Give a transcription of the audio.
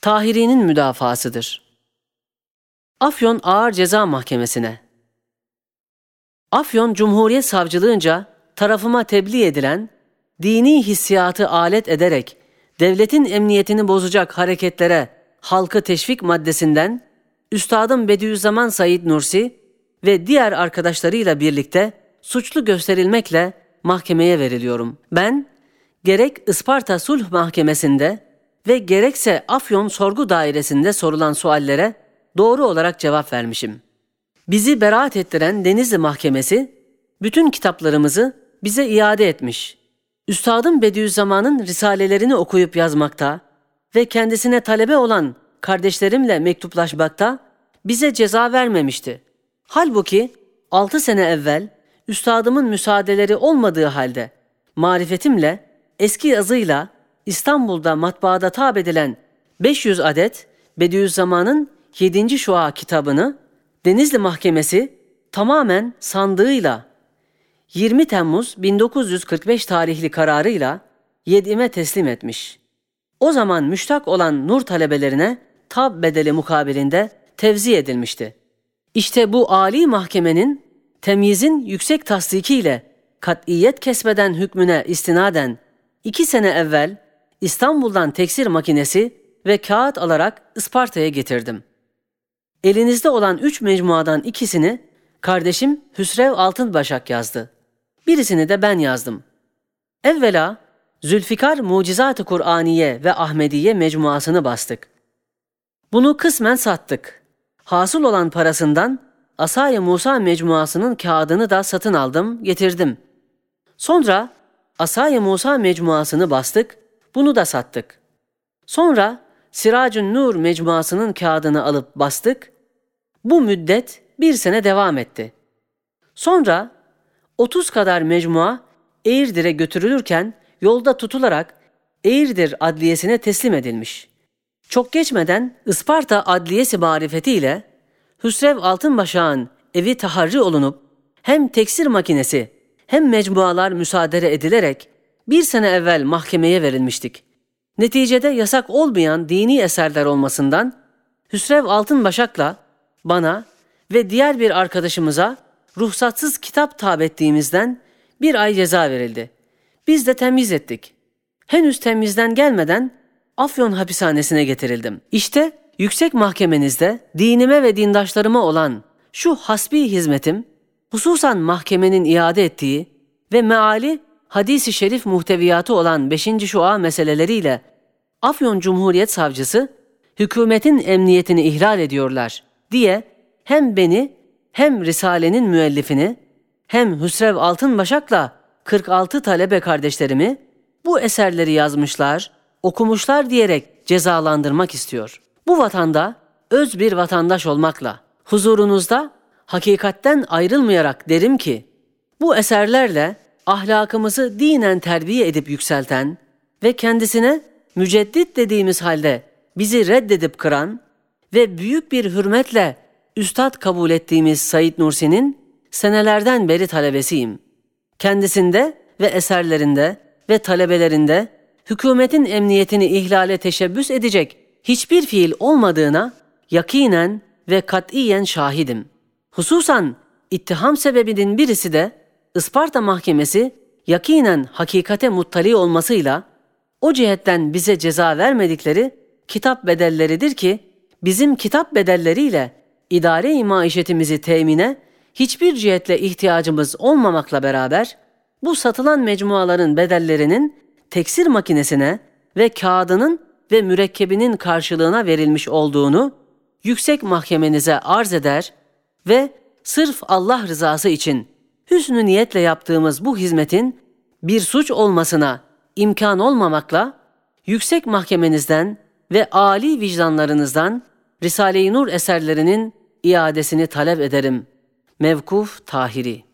Tahiri'nin müdafasıdır. Afyon Ağır Ceza Mahkemesi'ne Afyon Cumhuriyet Savcılığınca tarafıma tebliğ edilen, dini hissiyatı alet ederek devletin emniyetini bozacak hareketlere halkı teşvik maddesinden Üstadım Bediüzzaman Said Nursi ve diğer arkadaşlarıyla birlikte suçlu gösterilmekle mahkemeye veriliyorum. Ben gerek Isparta Sulh Mahkemesi'nde ve gerekse Afyon Sorgu Dairesi'nde sorulan suallere doğru olarak cevap vermişim. Bizi beraat ettiren Denizli Mahkemesi bütün kitaplarımızı bize iade etmiş. Üstadım Bediüzzaman'ın risalelerini okuyup yazmakta ve kendisine talebe olan kardeşlerimle mektuplaşmakta bize ceza vermemişti. Halbuki 6 sene evvel üstadımın müsaadeleri olmadığı halde marifetimle eski yazıyla İstanbul'da matbaada tab edilen 500 adet Bediüzzaman'ın 7. Şua kitabını Denizli Mahkemesi tamamen sandığıyla 20 Temmuz 1945 tarihli kararıyla yedime teslim etmiş. O zaman müştak olan nur talebelerine tab bedeli mukabilinde tevzi edilmişti. İşte bu âli mahkemenin temyizin yüksek tasdikiyle kat'iyet kesmeden hükmüne istinaden iki sene evvel İstanbul'dan teksir makinesi ve kağıt alarak Isparta'ya getirdim. Elinizde olan üç mecmuadan ikisini kardeşim Hüsrev Altınbaşak yazdı. Birisini de ben yazdım. Evvela Zülfikar Mucizat-ı Kur'aniye ve Ahmediye mecmuasını bastık. Bunu kısmen sattık. Hasıl olan parasından Asay-ı Musa mecmuasının kağıdını da satın aldım, getirdim. Sonra Asay-ı Musa mecmuasını bastık, bunu da sattık. Sonra Siracun Nur mecmuasının kağıdını alıp bastık. Bu müddet bir sene devam etti. Sonra 30 kadar mecmua Eğirdir'e götürülürken yolda tutularak Eğirdir adliyesine teslim edilmiş. Çok geçmeden Isparta adliyesi marifetiyle Hüsrev Altınbaşak'ın evi taharri olunup hem teksir makinesi hem mecmualar müsaade edilerek bir sene evvel mahkemeye verilmiştik. Neticede yasak olmayan dini eserler olmasından Hüsrev Altınbaşak'la bana ve diğer bir arkadaşımıza ruhsatsız kitap tab ettiğimizden bir ay ceza verildi. Biz de temiz ettik. Henüz temizden gelmeden Afyon hapishanesine getirildim. İşte yüksek mahkemenizde dinime ve dindaşlarıma olan şu hasbi hizmetim, hususan mahkemenin iade ettiği ve meali hadisi şerif muhteviyatı olan 5. şua meseleleriyle Afyon Cumhuriyet Savcısı hükümetin emniyetini ihlal ediyorlar diye hem beni hem Risale'nin müellifini hem Hüsrev Altınbaşak'la 46 talebe kardeşlerimi bu eserleri yazmışlar, okumuşlar diyerek cezalandırmak istiyor. Bu vatanda öz bir vatandaş olmakla huzurunuzda hakikatten ayrılmayarak derim ki bu eserlerle ahlakımızı dinen terbiye edip yükselten ve kendisine müceddit dediğimiz halde bizi reddedip kıran ve büyük bir hürmetle üstad kabul ettiğimiz Said Nursi'nin senelerden beri talebesiyim. Kendisinde ve eserlerinde ve talebelerinde hükümetin emniyetini ihlale teşebbüs edecek hiçbir fiil olmadığına yakinen ve katiyen şahidim. Hususan ittiham sebebinin birisi de Isparta Mahkemesi yakinen hakikate muttali olmasıyla o cihetten bize ceza vermedikleri kitap bedelleridir ki bizim kitap bedelleriyle idare-i maişetimizi temine hiçbir cihetle ihtiyacımız olmamakla beraber bu satılan mecmuaların bedellerinin teksir makinesine ve kağıdının ve mürekkebinin karşılığına verilmiş olduğunu yüksek mahkemenize arz eder ve sırf Allah rızası için hüsnü niyetle yaptığımız bu hizmetin bir suç olmasına imkan olmamakla yüksek mahkemenizden ve âli vicdanlarınızdan Risale-i Nur eserlerinin iadesini talep ederim. Mevkuf Tahiri